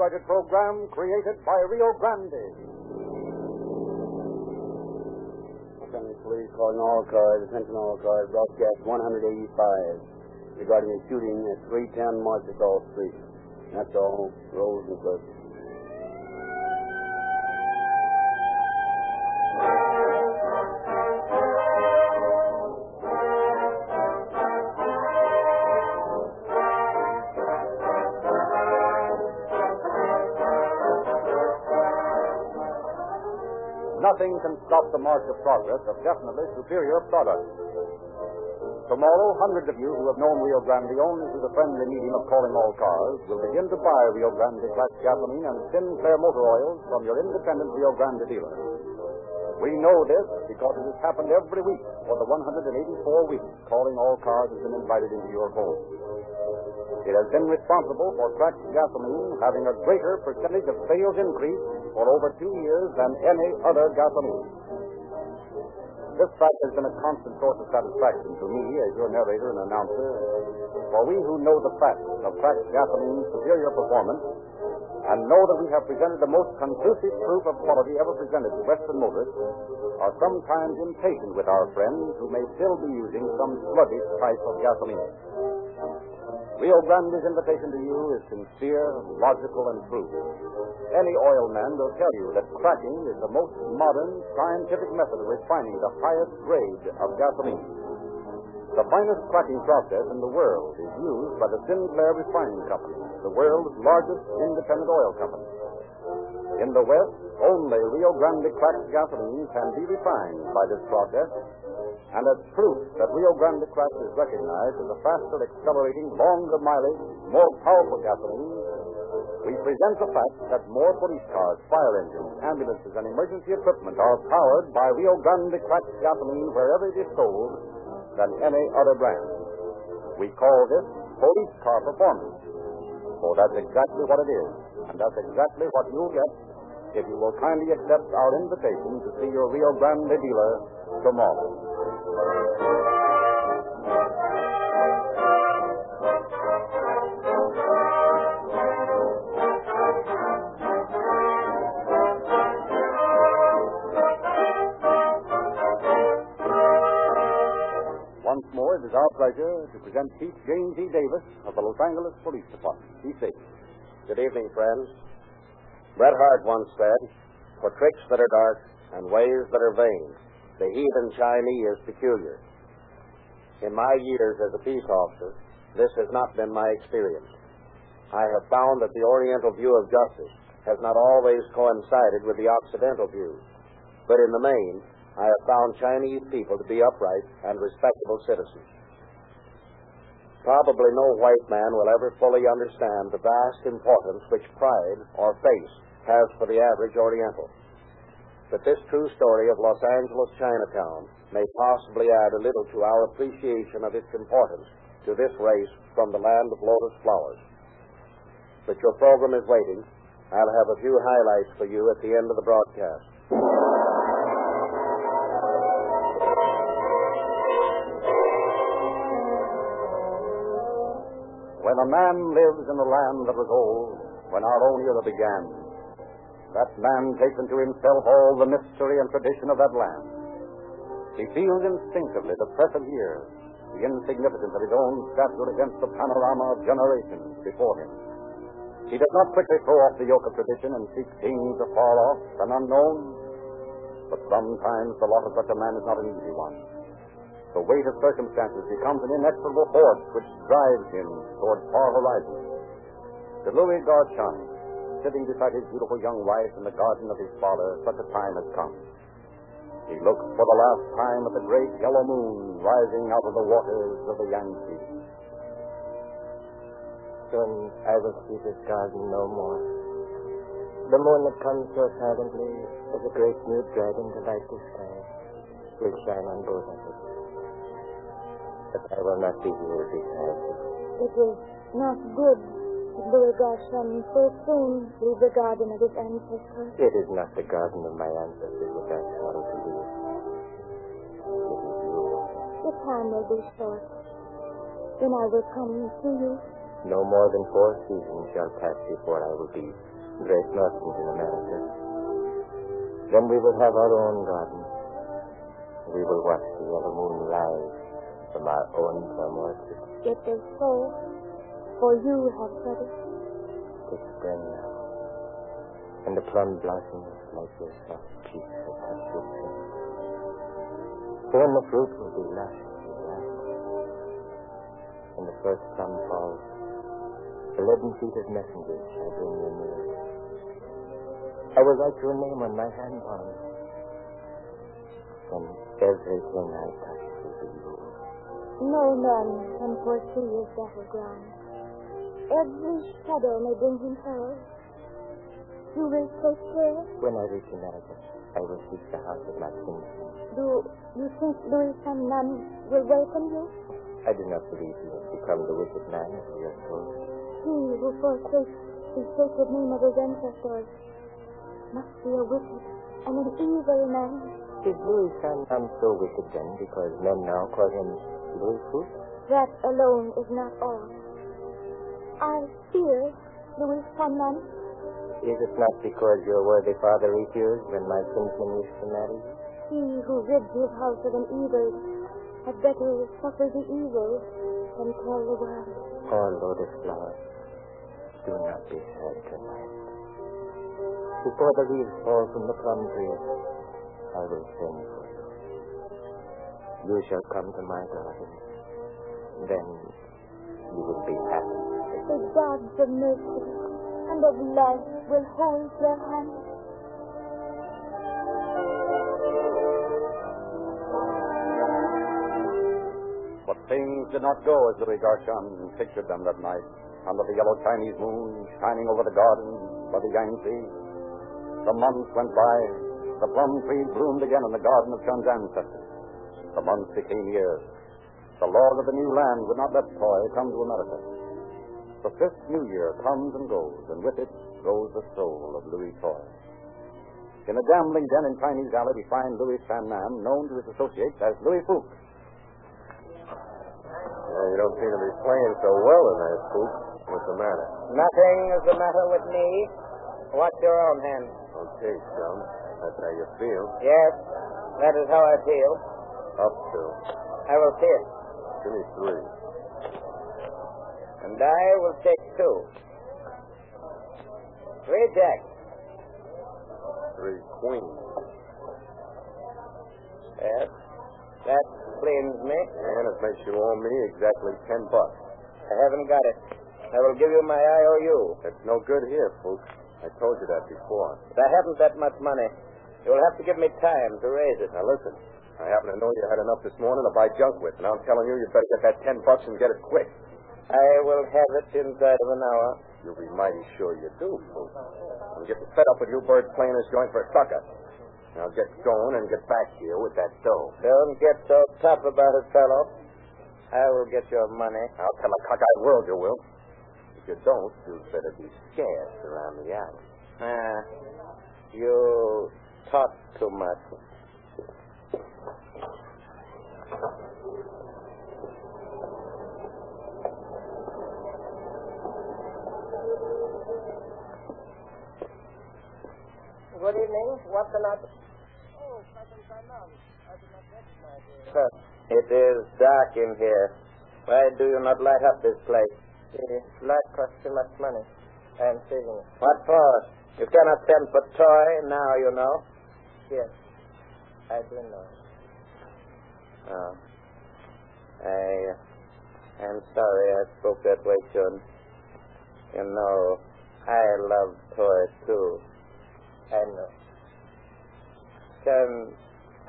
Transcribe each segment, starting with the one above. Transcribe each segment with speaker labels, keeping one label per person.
Speaker 1: copyrighted program created by Rio Grande.
Speaker 2: Assembly Police calling all cars, attention all cars, broadcast 185 regarding a shooting at 310 Marshall Street. That's all. Rolls and closes.
Speaker 1: Nothing can stop the march of progress of definitely superior products. Tomorrow, hundreds of you who have known Rio Grande only through the friendly medium of calling all cars will begin to buy Rio Grande Class gasoline and Sinclair motor oils from your independent Rio Grande dealer. We know this because it has happened every week for the 184 weeks calling all cars has been invited into your home. It has been responsible for cracked gasoline having a greater percentage of sales increase for over two years than any other gasoline. This fact has been a constant source of satisfaction to me as your narrator and announcer, for we who know the facts of cracked gasoline's superior performance and know that we have presented the most conclusive proof of quality ever presented to Western motorists are sometimes impatient with our friends who may still be using some sluggish type of gasoline. Rio Grande's invitation to you is sincere, logical, and true. Any oil man will tell you that cracking is the most modern, scientific method of refining the highest grade of gasoline. The finest cracking process in the world is used by the Sinclair Refining Company, the world's largest independent oil company. In the West, only Rio Grande cracked gasoline can be refined by this process, and as proof that Rio Grande crack is recognized as a faster accelerating, longer mileage, more powerful gasoline, we present the fact that more police cars, fire engines, ambulances, and emergency equipment are powered by Rio Grande cracked gasoline wherever it is sold than any other brand. We call this police car performance. For that's exactly what it is, and that's exactly what you'll get if you will kindly accept our invitation to see your Rio Grande dealer tomorrow. Once more, it is our pleasure to present Chief James E. Davis of the Los Angeles Police Department. Chief Davis.
Speaker 3: Good evening, friends. Bret Harte once said, For tricks that are dark and ways that are vain, the heathen Chinese is peculiar. In my years as a peace officer, this has not been my experience. I have found that the Oriental view of justice has not always coincided with the Occidental view, but in the main, I have found Chinese people to be upright and respectable citizens. Probably no white man will ever fully understand the vast importance which pride or faith has for the average Oriental. But this true story of Los Angeles Chinatown may possibly add a little to our appreciation of its importance to this race from the land of lotus flowers. But your program is waiting. I'll have a few highlights for you at the end of the broadcast.
Speaker 1: When a man lives in the land that was old, when our own era began, that man takes into himself all the mystery and tradition of that land. He feels instinctively the press of years, the insignificance of his own stature against the panorama of generations before him. He does not quickly throw off the yoke of tradition and seek things afar off and unknown, but sometimes the lot of such a man is not an easy one. The weight of circumstances becomes an inexorable force which drives him toward far horizons. To Louis Garchani, sitting beside his beautiful young wife in the garden of his father, such a time has come. He looks for the last time at the great yellow moon rising out of the waters of the Yangtze.
Speaker 4: Soon I will see this garden no more. The moon that comes so silently as a great new dragon to light the sky will shine on both of us. But I will not be here beside you.
Speaker 5: It is not good Louis Garsham so soon leave the garden of his ancestors.
Speaker 4: It is not the garden of my ancestors that I sorrow to leave. It is.
Speaker 5: The time will be short. Then I will come to you.
Speaker 4: No more than four seasons shall pass before I will be Great Northland in America. Then we will have our own garden. We will watch the yellow moon rise from our own plum orchard.
Speaker 5: It is so, for you have said it.
Speaker 4: It's spring now, and the plum blossoms like your soft cheeks have touched your chin. Soon the fruit will be lush and ripe. When the first plum falls, the leaden feet of messengers shall bring you near. I will write your name on my hand palm, and everything I touch will be yours.
Speaker 5: No man can foresee his battleground. Every shadow may bring him peril. You will take care.
Speaker 4: When I reach America, I will seek the house of my kinsman.
Speaker 5: Do you think Louis Nan will welcome you?
Speaker 4: I do not believe he has become the wicked man as we are told.
Speaker 5: He who forsakes the sacred name of his ancestors must be a wicked and an evil man.
Speaker 4: Is Louis San Nam so wicked then because men now call him Louis Foot?
Speaker 5: That alone is not all. I fear Louis Nan.
Speaker 4: Is it not because your worthy father refused when my kinsman used to marry you?
Speaker 5: He who rids his house of an evil had better suffer the evil than tell the world.
Speaker 4: Oh, lotus flower, do not be sad tonight. Before the leaves fall from the plum tree, I will sing for you. You shall come to my garden. Then you will be happy.
Speaker 5: The gods of mercy and of love will hold your hand.
Speaker 1: But things did not go as Louis Garchon pictured them that night, under the yellow Chinese moon shining over the garden by the Yangtze. The months went by. The plum tree bloomed again in the garden of Chun's ancestors. The months became years. The Lord of the new land would not let Toy come to America. The fifth new year comes and goes, and with it goes the soul of Louis Toy. In a gambling den in Chinese Alley, we find Louis San Nam, known to his associates as Louis Fook.
Speaker 3: Yeah, you don't seem to be playing so well tonight, Spook. What's the matter?
Speaker 4: Nothing is the matter with me. Watch your own hand.
Speaker 3: Okay, chum. That's how you feel.
Speaker 4: Yes, that is how I feel.
Speaker 3: Up to.
Speaker 4: I will see it.
Speaker 3: Give me three.
Speaker 4: And I will take two. Three jacks.
Speaker 3: Three queens.
Speaker 4: Yes. That cleans me.
Speaker 3: And it makes you owe me exactly ten bucks.
Speaker 4: I haven't got it. I will give you my IOU.
Speaker 3: It's no good here, Spook. I told you that before.
Speaker 4: But I haven't that much money. You'll have to give me time to raise it.
Speaker 3: Now listen. I happen to know you had enough this morning to buy junk with, and I'm telling you, you'd better get that ten bucks and get it quick.
Speaker 4: I will have it inside of an hour.
Speaker 3: You'll be mighty sure you do. I'm getting fed up with you birds playing this joint for a sucker. Now get going and get back here with that dough.
Speaker 4: Don't get so tough about it, fellow. I will get your money.
Speaker 3: I'll tell a cockeyed world you will. If you don't, you'd better be scarce around the alley.
Speaker 4: Ah, you talk too much. Good evening. What's the matter? Oh, Captain Simon. I do not recognize you. It is dark in here. Why do you not light up this place? The light costs too much money. I am saving it. What for? You cannot send for toy now, you know. Yes, I do know. Oh. I am sorry I spoke that way, John. You know, I love toys too. I know. Can um,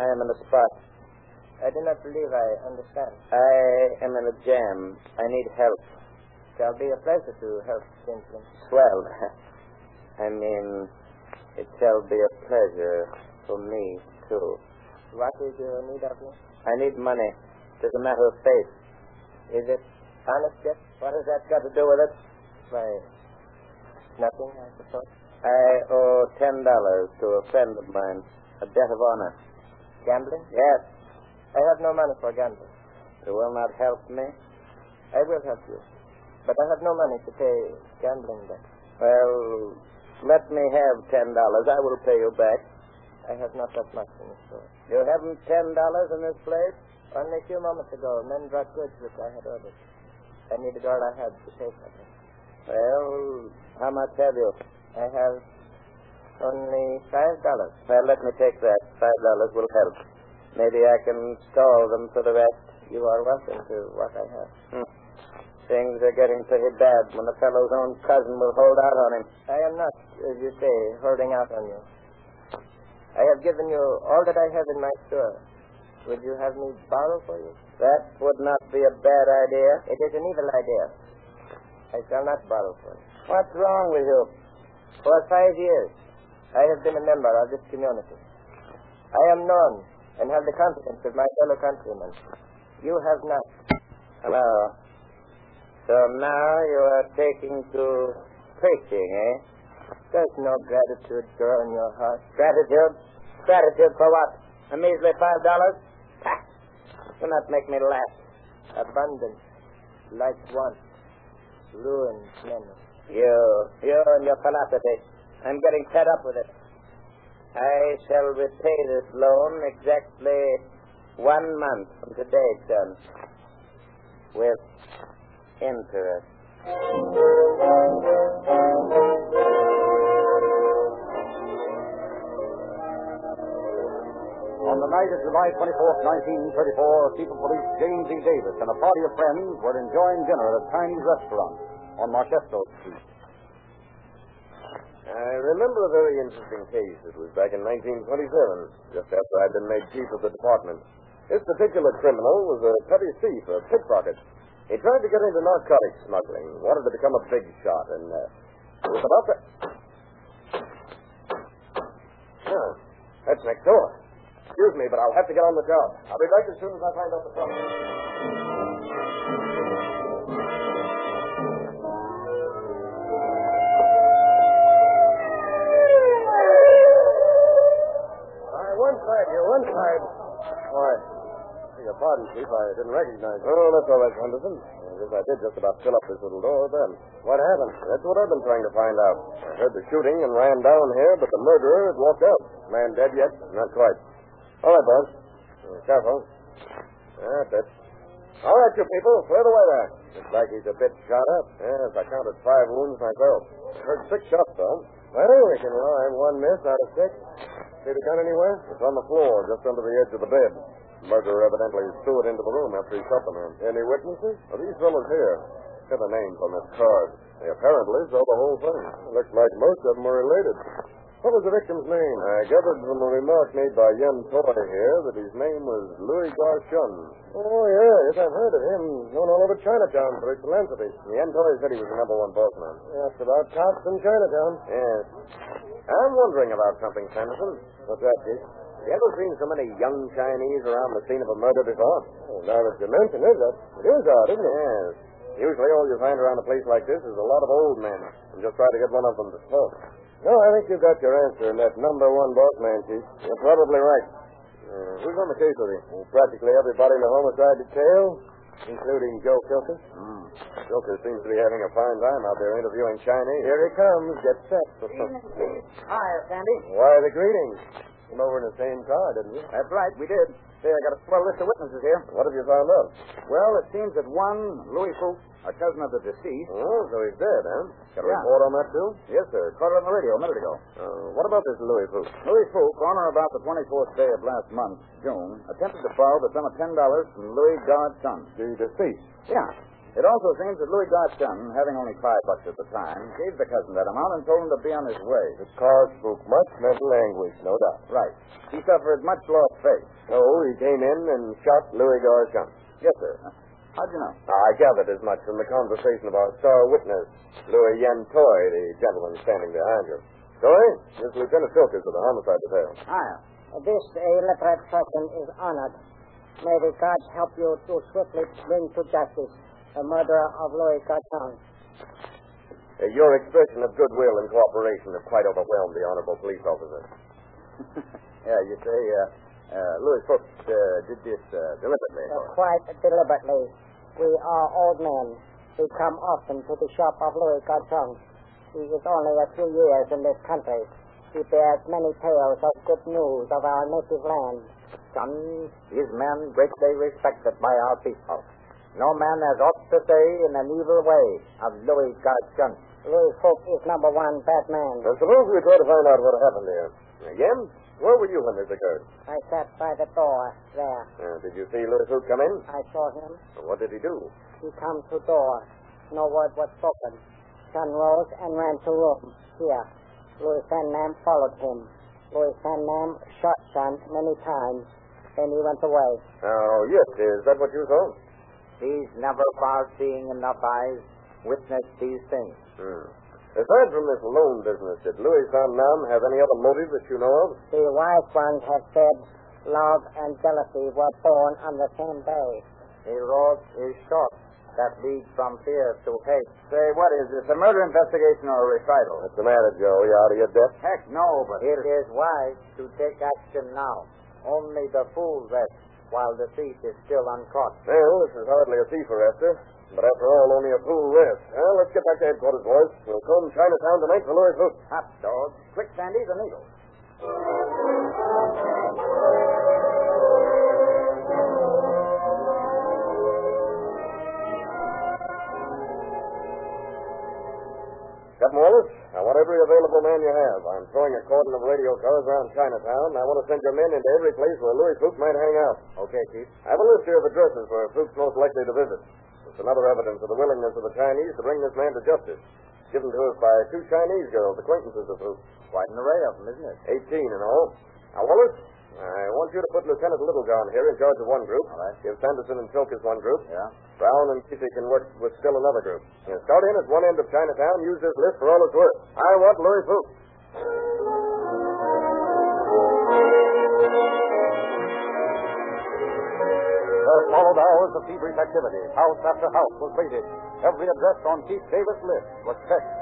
Speaker 4: I am in a spot. I do not believe I understand. I am in a jam. I need help. It shall be a pleasure to help, gentlemen. Swell. I mean, it shall be a pleasure for me, too. What is your need of me? I need money. It is a matter of faith. Is it honest yet? What has that got to do with it? Why, nothing, I suppose. I owe ten dollars to a friend of mine, a debt of honor. Gambling? Yes. I have no money for gambling. You will not help me? I will help you. But I have no money to pay gambling debt. Well,
Speaker 6: Let me have ten dollars. I will pay you back.
Speaker 4: I have not that much in the store.
Speaker 6: You haven't ten dollars in this place?
Speaker 4: Only a few moments ago, men brought goods which I had ordered. I needed all I had to pay for them.
Speaker 6: Well, how much have you?
Speaker 4: I have only five dollars.
Speaker 6: Well, let me take that. Five dollars will help. Maybe I can stall them for the rest.
Speaker 4: You are welcome to what I have.
Speaker 6: Hmm. Things are getting pretty bad when a fellow's own cousin will hold out on him.
Speaker 4: I am not, as you say, holding out on you. I have given you all that I have in my store. Would you have me borrow for you?
Speaker 6: That would not be a bad idea.
Speaker 4: It is an evil idea. I shall not borrow for you.
Speaker 6: What's wrong with you?
Speaker 4: For five years, I have been a member of this community. I am known and have the confidence of my fellow countrymen. You have not.
Speaker 6: Hello. So now you are taking to preaching, eh?
Speaker 4: There's no gratitude, girl, in your heart.
Speaker 6: Gratitude? Gratitude for what? A measly five dollars? Ha! Do not make me laugh.
Speaker 4: Abundance, like want, ruins many.
Speaker 6: You, you and your philosophy. I'm getting fed up with it. I shall repay this loan exactly one month from today, son. With interest.
Speaker 7: On the night of July 24th, 1934, Chief of Police James E. Davis and a party of friends were enjoying dinner at a Chinese restaurant on Marchessault Street.
Speaker 8: I remember a very interesting case. It was back in 1927, just after I'd been made chief of the department. This particular criminal was a petty thief, a pickpocket. He tried to get into narcotics smuggling, wanted to become a big shot, and uh, was about to. Oh, that's next door. Excuse me, but I'll have to get on the job. I'll be back as soon as I find out the problem.
Speaker 9: Right, one side here, one side. Why? Beg your pardon, Chief. I didn't recognize you.
Speaker 8: Oh, that's all right, Henderson. I guess I did just about fill up this little door then.
Speaker 9: What happened?
Speaker 8: That's what I've been trying to find out. I heard the shooting and ran down here, but the murderer had walked out. Man dead yet? Not quite. All right, boss. Uh, careful. That's it. All right, you people, clear the way there. Looks like he's a bit shot up. Yes, I counted five wounds myself. Heard six shots, though.
Speaker 9: Well, we can on one miss out of six. See the gun anywhere?
Speaker 8: It's on the floor, just under the edge of the bed. The Murderer evidently threw it into the room after he shot the man. Any witnesses? Well, these fellows here. Got the names on this card. They apparently saw the whole thing. Looks like most of them are related. What was the victim's name? I gathered from a remark made by Yen Toy here that his name was Louis Garchun.
Speaker 9: Oh, yeah, yes, I've heard of him. Known all over Chinatown for his philanthropy.
Speaker 8: Yen Toy said he was the number one boss man.
Speaker 9: That's about cops in Chinatown.
Speaker 8: Yes. I'm wondering about something, Sanderson.
Speaker 9: What's that, Chief?
Speaker 8: Have you ever seen so many young Chinese around the scene of a murder before?
Speaker 9: Oh, now that you mention it, that it is odd, isn't it?
Speaker 8: Yes. Usually all you find around a place like this is a lot of old men. And just try to get one of them to talk.
Speaker 9: No, I think you've got your answer in that number one boss man, Chief.
Speaker 8: You're probably right. Uh, who's on the case with you?
Speaker 9: Well, practically everybody in the homicide detail, including Joe Kilker.
Speaker 8: Hmm. Joker seems to be having a fine time out there interviewing Chinese.
Speaker 9: Here he comes. Get set. For some.
Speaker 6: Hi, Sandy.
Speaker 9: Why the greetings? Came over in the same car, didn't you?
Speaker 7: That's right, we did. Say, I got a swell list of witnesses here.
Speaker 8: What have you found out?
Speaker 7: Well, it seems that one, Louis Fuchs, a cousin of the deceased.
Speaker 8: Oh, so he's dead, huh? Got a
Speaker 7: Yeah.
Speaker 8: report on that, too?
Speaker 7: Yes, sir. Caught it on the radio a minute ago.
Speaker 8: Uh, what about this Louis Fuchs?
Speaker 7: Louis Fuchs, on or about the 24th day of last month, June, attempted to borrow the sum of $10 from Louis Guard's son.
Speaker 9: The deceased.
Speaker 7: Yeah. It also seems that Louis Guard's having only five bucks at the time, gave the cousin that amount and told him to be on his way.
Speaker 9: The car spoke much mental anguish, no doubt.
Speaker 7: Right. He suffered much lost faith.
Speaker 9: So he came in and shot Louis Garcon.
Speaker 7: Yes, sir. How'd you know?
Speaker 8: I gathered as much from the conversation of our star witness, Louis Yen Toy, the gentleman standing behind you. Toy, this is Lieutenant Filkers of the homicide detail.
Speaker 7: Hiya.
Speaker 10: Ah, this illiterate person is honored. May the gods help you to swiftly bring to justice the murderer of Louis Carton.
Speaker 8: Uh, your expression of goodwill and cooperation have quite overwhelmed the honorable police officer.
Speaker 7: yeah, you say, uh, uh, Louis Fuchs uh, did this uh, deliberately.
Speaker 10: Uh, quite deliberately. We are old men. We come often to the shop of Louis Carton. He is only a few years in this country. He bears many tales of good news of our native land.
Speaker 7: Son, these men greatly respected by our people. No man has aught to say in an evil way of Louis Garchon.
Speaker 10: Louis Folk is number one bad man.
Speaker 8: And suppose we try to find out what happened here. Again? Where were you when this occurred?
Speaker 10: I sat by the door there.
Speaker 8: Uh, did you see Louis Hoot come in?
Speaker 10: I saw him.
Speaker 8: What did he do?
Speaker 10: He come to door. No word was spoken. Son rose and ran to room. Here. Louis Van Nam followed him. Louis Van Nam shot son many times. Then he went away.
Speaker 8: Oh, yes. Is that what you saw?
Speaker 7: These never far seeing enough eyes witnessed these things.
Speaker 8: Hmm. Aside from this loan business, did Louis Van Nam have any other motive that you know of?
Speaker 10: The wise ones have said love and jealousy were born on the same day.
Speaker 7: The road is short that leads from fear to hate. Say, what is this, a murder investigation or a recital?
Speaker 8: What's the matter, Joe? You out of your depth?
Speaker 7: Heck, no, but it is wise to take action now. Only the fool rests while the thief is still uncaught.
Speaker 8: Well, this is hardly a thief arrester. Eh? But after all, only a fool rests. Well, let's get back to headquarters, boys. We'll comb Chinatown tonight for Louis Hoot.
Speaker 7: Hot dog. Quick, Sandy, the needle.
Speaker 8: Captain Wallace, I want every available man you have. I'm throwing a cordon of radio cars around Chinatown, and I want to send your men into every place where Louis Fuchs might hang out.
Speaker 7: Okay, Chief.
Speaker 8: I have a list here of addresses where Fuchs most likely to visit. It's another evidence of the willingness of the Chinese to bring this man to justice. Given to us by two Chinese girls, acquaintances of Fuchs.
Speaker 7: Quite an array of them, isn't it?
Speaker 8: Eighteen in all. Now, Wallace, I want you to put Lieutenant Littlejohn here in charge of one group.
Speaker 7: All right.
Speaker 8: Give Sanderson and Silkus one group.
Speaker 7: Yeah.
Speaker 8: Brown and Casey can work with still another group. You start in at one end of Chinatown. Use this list for all it's worth. I want Louis Fuchs.
Speaker 1: There followed hours of feverish activity. House after house was raided. Every address on Chief Davis' list was checked.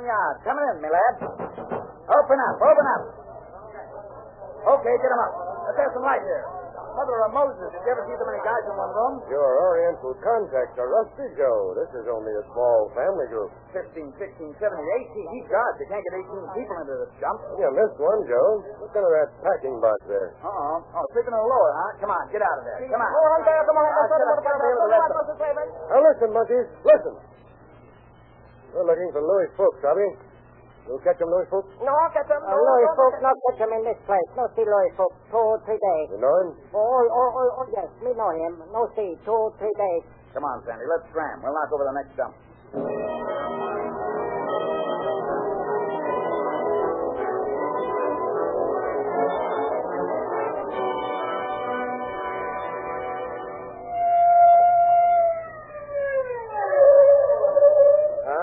Speaker 7: Scotland Yard. Coming in, my lad. Open up, open up. Okay, get him up. Let's have some light here. Mother of Moses, did you ever see so many guys in one room?
Speaker 8: Your Oriental contacts are rusty, Joe. This is only a small family group.
Speaker 7: 15, 16, 17, 18. He's God. You can't get 18 people into this jump.
Speaker 8: You missed one, Joe. Look under that packing box there.
Speaker 7: Uh-oh. Oh, sleeping on the lower, huh? Come on, get out of there. Come on.
Speaker 10: Come on, come on.
Speaker 7: I'll sit up and deal with the rest of them.
Speaker 8: Now listen, monkeys. Listen. We're looking for Louis Fuchs, Robbie. You'll catch him, Louis Fuchs?
Speaker 10: No, I catch him. Uh, Louis Folk, not catch him in this place. No see Louis Folk. Two or three days.
Speaker 8: You know him?
Speaker 10: Oh, oh, oh, oh, yes, me know him. No see, two or three days.
Speaker 7: Come on, Sandy. Let's scram. We'll knock over the next jump.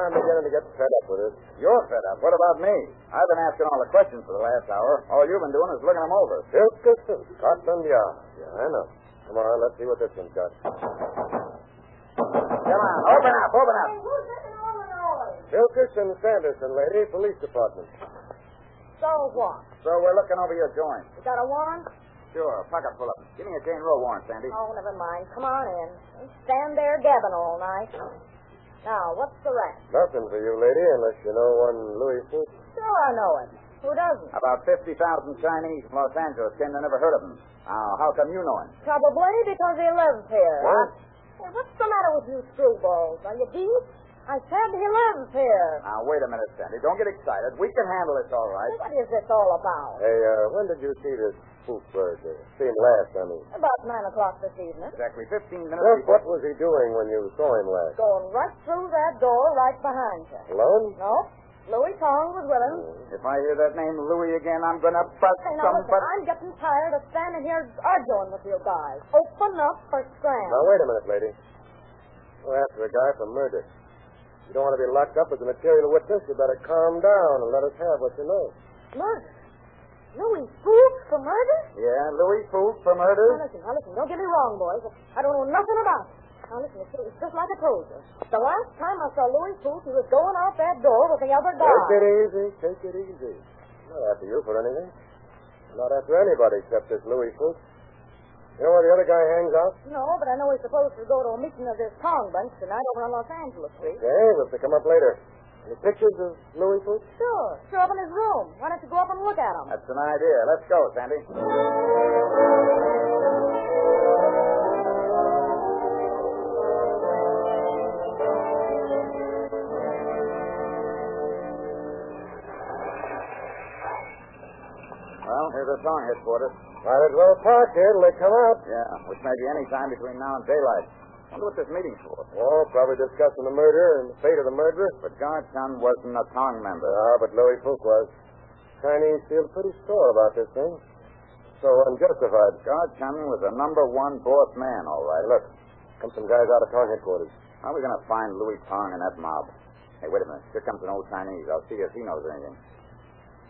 Speaker 8: I'm beginning to get fed up with it.
Speaker 7: You're fed up. What about me? I've been asking all the questions for the last hour. All you've been doing is looking them over.
Speaker 8: Silkerson, Scotland Yard. Yeah, I know. Come on, let's see what this one's got.
Speaker 7: Come on. Open up, open up.
Speaker 8: Silkerson Sanderson, lady, police department.
Speaker 11: So what?
Speaker 7: So we're looking over your joint.
Speaker 11: You got a warrant?
Speaker 7: Sure, pocket full of them. Give me a Jane Roe warrant, Sandy.
Speaker 11: Oh, never mind. Come on in. Stand there gabbing all night. Now, what's the rest?
Speaker 8: Nothing for you, lady, unless you know one Louis Fuchs.
Speaker 11: Sure, I know it. Who doesn't?
Speaker 7: About 50,000 Chinese from Los Angeles came to never heard of him. Now, how come you know him?
Speaker 11: Probably because he lives here.
Speaker 8: What?
Speaker 11: Hey, what's the matter with you screwballs? Are you deep? I said he lives here.
Speaker 7: Now, wait a minute, Sandy. Don't get excited. We can handle this all right.
Speaker 11: What is this all about?
Speaker 8: Hey, uh, when did you see this Fuchs bird there? See him last, I mean.
Speaker 11: About nine o'clock this evening.
Speaker 7: Exactly 15 minutes
Speaker 8: Just
Speaker 7: before...
Speaker 8: what was he doing when you saw him last?
Speaker 11: Going right through that door right behind you.
Speaker 8: Alone?
Speaker 11: No, Louis Tong was with him.
Speaker 7: If I hear that name Louis again, I'm going to bust
Speaker 11: Hey, now listen,
Speaker 7: somebody.
Speaker 11: I'm getting tired of standing here arguing with you guys. Open up for scram.
Speaker 8: Now, wait a minute, lady. We're after a guy for murder. You don't want to be locked up as a material witness. You better calm down and let us have what you know.
Speaker 11: Murder? Louis Fuchs for murder?
Speaker 7: Yeah, Louis Fuchs for murder.
Speaker 11: Now listen, now listen, don't get me wrong, boys. I don't know nothing about it. Now listen, it's, just like I told you. The last time I saw Louis Fuchs, he was going out that door with the other guy.
Speaker 8: Take it easy. Take it easy. I'm not after you for anything. I'm not after anybody except this Louis Fuchs. You know where the other guy hangs out?
Speaker 11: No, but I know he's supposed to go to a meeting of this Tong bunch tonight over on Los Angeles Street.
Speaker 8: Okay, we'll pick him up later. Any pictures of Louis Fuchs?
Speaker 11: Sure. Sure up in his room. Why don't you go up and look at him?
Speaker 1: That's an idea. Let's go, Sandy. Well, here's the Tong headquarters.
Speaker 8: Might as well park here till they come out.
Speaker 1: Yeah, which may be any time between now and daylight. Wonder what this meeting's for.
Speaker 8: Oh, probably discussing the murder and the fate of the murderer.
Speaker 1: But Godson wasn't a Tong member.
Speaker 8: Ah, but Louis Fuchs was. Chinese feel pretty sore about this thing. So unjustified.
Speaker 1: Godson was a number one boss man, all right.
Speaker 8: Look, come some guys out of Tong headquarters.
Speaker 1: How are we going to find Louis Tong and that mob? Hey, wait a minute. Here comes an old Chinese. I'll see if he knows anything.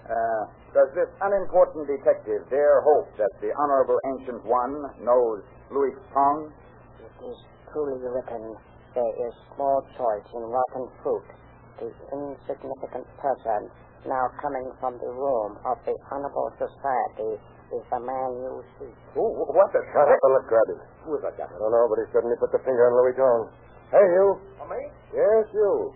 Speaker 1: Uh, does this unimportant detective dare hope that the Honorable Ancient One knows Louis Tong?
Speaker 10: It is truly written, there is small choice in rotten fruit. The insignificant person now coming from the room of the Honorable Society is the man you see.
Speaker 1: Who? What the?
Speaker 8: Shut up and let's grab him.
Speaker 1: Who is that guy?
Speaker 8: I don't know, but he suddenly put the finger on Louis Tong. Hey, you.
Speaker 12: Oh, me?
Speaker 8: Yes, you.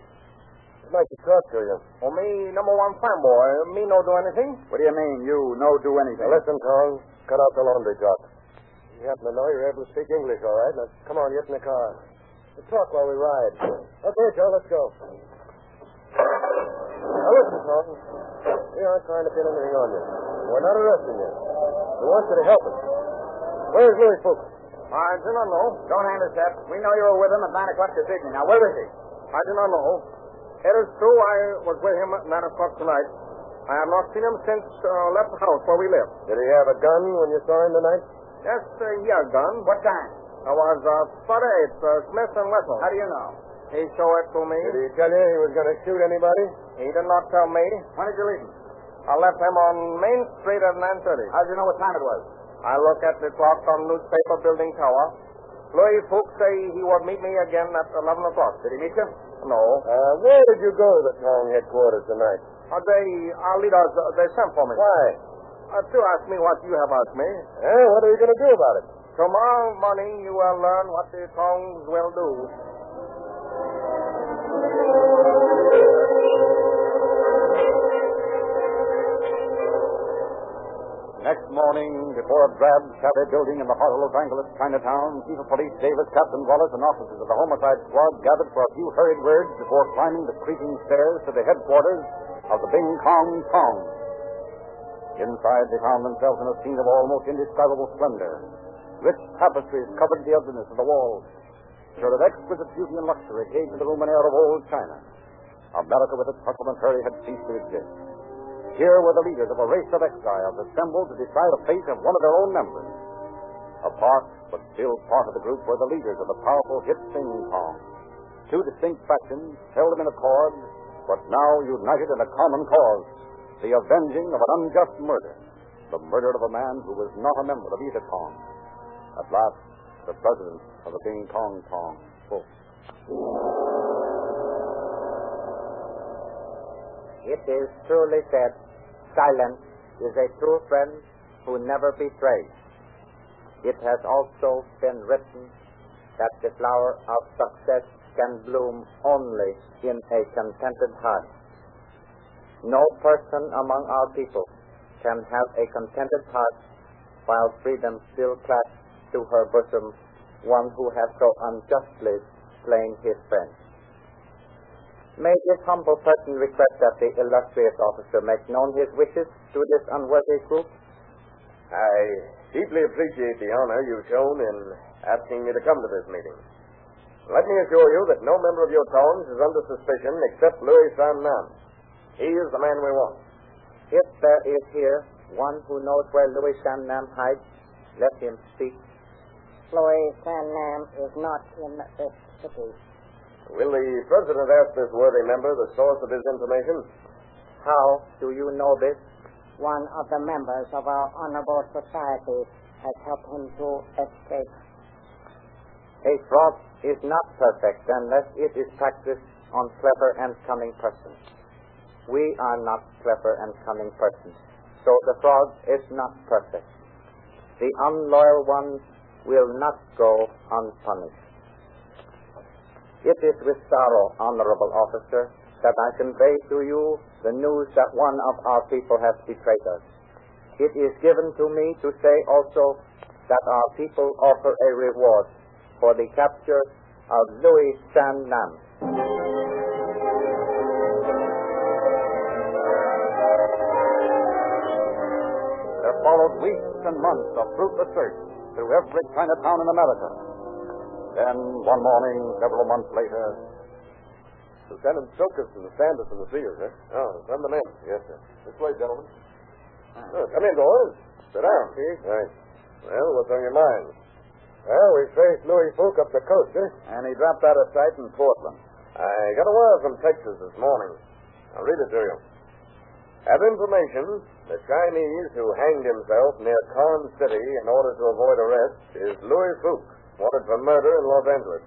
Speaker 8: I'd like to talk to you.
Speaker 12: Oh, me, number one fanboy. Me no do anything.
Speaker 1: What do you mean, you no do anything?
Speaker 8: Now, listen, Tong. Cut out the laundry talk. You happen to know you're able to speak English, all right? Now, come on, get in the car. We'll talk while we ride. Okay, Joe, let's go. Now, listen, Tong. We aren't trying to pin anything on you. We're not arresting you. We want you to help us. Where's Louis Fuchs?
Speaker 12: I do not know.
Speaker 1: Don't hand us that. We know you were with him at 9 o'clock this evening. Now, where is he?
Speaker 12: I do not know. It is true I was with him at 9 o'clock tonight. I have not seen him since uh, left the house where we live.
Speaker 8: Did he have a gun when you saw him tonight?
Speaker 12: Yes, uh, he had a gun.
Speaker 1: What time?
Speaker 12: I was uh, 48, uh, Smith and Wesson.
Speaker 1: How do you know?
Speaker 12: He showed it to me.
Speaker 8: Did he tell you he was going to shoot anybody?
Speaker 12: He did not tell me.
Speaker 1: When did you leave him?
Speaker 12: I left him on Main Street at 9.30.
Speaker 1: How did you know what time it was?
Speaker 12: I look at the clock on newspaper building tower. Louis Fuchs say he would meet me again at 11 o'clock.
Speaker 1: Did he meet you?
Speaker 12: No.
Speaker 8: Uh, where did you go to the town headquarters tonight?
Speaker 12: Uh, they, our leaders, uh, they sent for me.
Speaker 8: Why?
Speaker 12: Uh, to ask me what you have asked me.
Speaker 8: Eh, what are you going to do about it?
Speaker 12: Tomorrow morning you will learn what the tongues will do.
Speaker 1: Next morning, before a drab, shabby building in the heart of Los Angeles, Chinatown, Chief of Police Davis, Captain Wallace, and officers of the homicide squad gathered for a few hurried words before climbing the creaking stairs to the headquarters of the Bing Kong Tong. Inside, they found themselves in a scene of almost indescribable splendor. Rich tapestries covered the ugliness of the walls. Sure of exquisite beauty and luxury gave to the room an air of old China. America with its hustle and hurry had ceased to exist. Here were the leaders of a race of exiles assembled to decide the fate of one of their own members. Apart, but still part of the group, were the leaders of the powerful Hip Sing Tong. Two distinct factions held them in accord, but now united in a common cause the avenging of an unjust murder. The murder of a man who was not a member of either Kong. At last, the president of the Bing Kong Tong spoke.
Speaker 13: It is truly said, silence is a true friend who never betrays. It has also been written that the flower of success can bloom only in a contented heart. No person among our people can have a contented heart while freedom still clasps to her bosom one who has so unjustly slain his friend. May this humble person request that the illustrious officer make known his wishes to this unworthy group?
Speaker 8: I deeply appreciate the honor you've shown in asking me to come to this meeting. Let me assure you that no member of your Tongs is under suspicion except Louis San Nam. He is the man we want.
Speaker 13: If there is here one who knows where Louis San Nam hides, let him speak.
Speaker 10: Louis San Nam is not in this city.
Speaker 8: Will the president ask this worthy member the source of his information?
Speaker 13: How do you know this?
Speaker 10: One of the members of our honorable society has helped him to escape.
Speaker 13: A fraud is not perfect unless it is practiced on clever and cunning persons. We are not clever and cunning persons, so the fraud is not perfect. The unloyal ones
Speaker 3: will not go unpunished. It is with sorrow, honorable officer, that I convey to you the news that one of our people has betrayed us. It is given to me to say also that our people offer a reward for the capture of Louis San Nam.
Speaker 1: There followed weeks and months of fruitless search through every Chinatown in America. Then, one morning, several months later,
Speaker 8: Lieutenant Silkerson, Sanderson, the seers, eh? Oh, send them in. Yes, sir. This way, gentlemen. Oh, come in, boys. Sit down. Right. Well, what's on your mind?
Speaker 7: Well, we traced Louis Fook up the coast, eh?
Speaker 3: And he dropped out of sight in Portland.
Speaker 7: I got a wire from Texas this morning. I'll read it to you. Have information the Chinese who hanged himself near Corn City in order to avoid arrest is Louis Fook, wanted for murder in Los Angeles.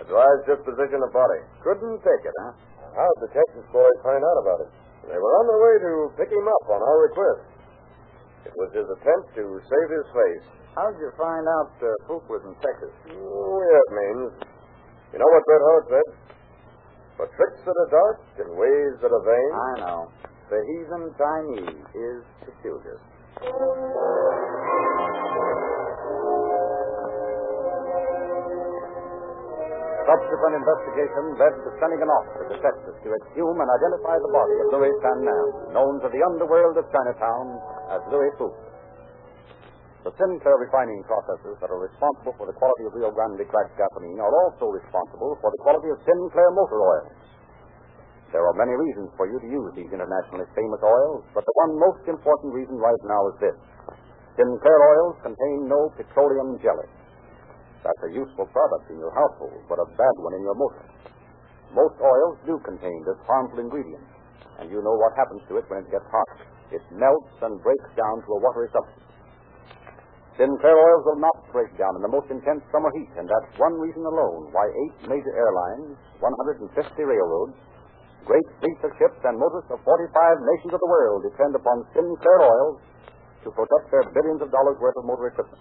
Speaker 7: Advised disposition of body.
Speaker 3: Couldn't take it, huh?
Speaker 7: How'd the Texas boys find out about it? They were on their way to pick him up on our request. It was his attempt to save his face.
Speaker 3: How'd you find out uh, Fook was in Texas?
Speaker 7: Oh, yes, means. You know what Bret Harte said? For tricks that are dark and ways that are vain.
Speaker 3: I know. The heathen Chinese is peculiar.
Speaker 1: Subsequent investigation led to sending an officer to Texas to exhume and identify the body of Louis San Nam, known to the underworld of Chinatown as Louis Fook. The Sinclair refining processes that are responsible for the quality of Rio Grande cracked gasoline are also responsible for the quality of Sinclair motor oil. There are many reasons for you to use these internationally famous oils, but the one most important reason right now is this. Sinclair oils contain no petroleum jelly. That's a useful product in your household, but a bad one in your motor. Most oils do contain this harmful ingredient, and you know what happens to it when it gets hot. It melts and breaks down to a watery substance. Sinclair oils will not break down in the most intense summer heat, and that's one reason alone why eight major airlines, 150 railroads, great fleets of ships, and motors of 45 nations of the world depend upon Sinclair oils to protect their billions of dollars worth of motor equipment.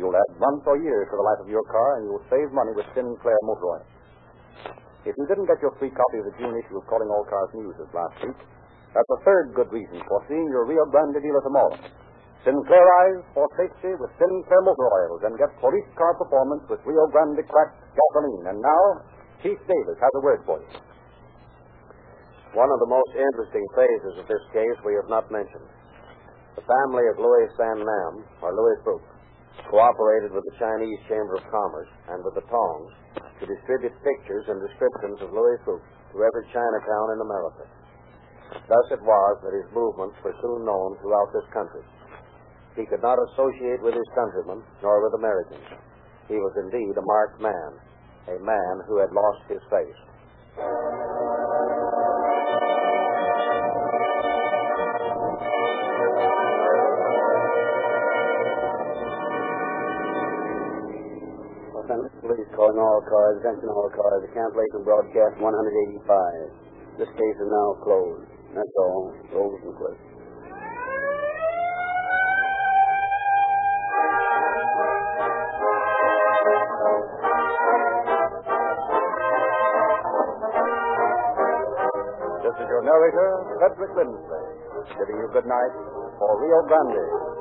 Speaker 1: You'll add months or years to the life of your car, and you'll save money with Sinclair motor oil. If you didn't get your free copy of the June issue of Calling All Cars News this last week, that's a third good reason for seeing your Rio Grande dealer tomorrow. Sinclairize for safety with Sinclair motor oils and get police car performance with Rio Grande cracked gasoline. And now, Chief Davis has a word for you.
Speaker 3: One of the most interesting phases of this case we have not mentioned. The family of Louis San Nam, or Louis Fook, cooperated with the Chinese Chamber of Commerce and with the Tongs to distribute pictures and descriptions of Louis Fook to every Chinatown in America. Thus it was that his movements were soon known throughout this country. He could not associate with his countrymen nor with Americans. He was indeed a marked man, a man who had lost his face.
Speaker 2: Angeles calling all cars, attention all cars, the cancellation broadcast 185. This case is now closed. That's all. Rolls and clips.
Speaker 1: This is your narrator, Frederick Lindsley, bidding you good night for Rio Grande.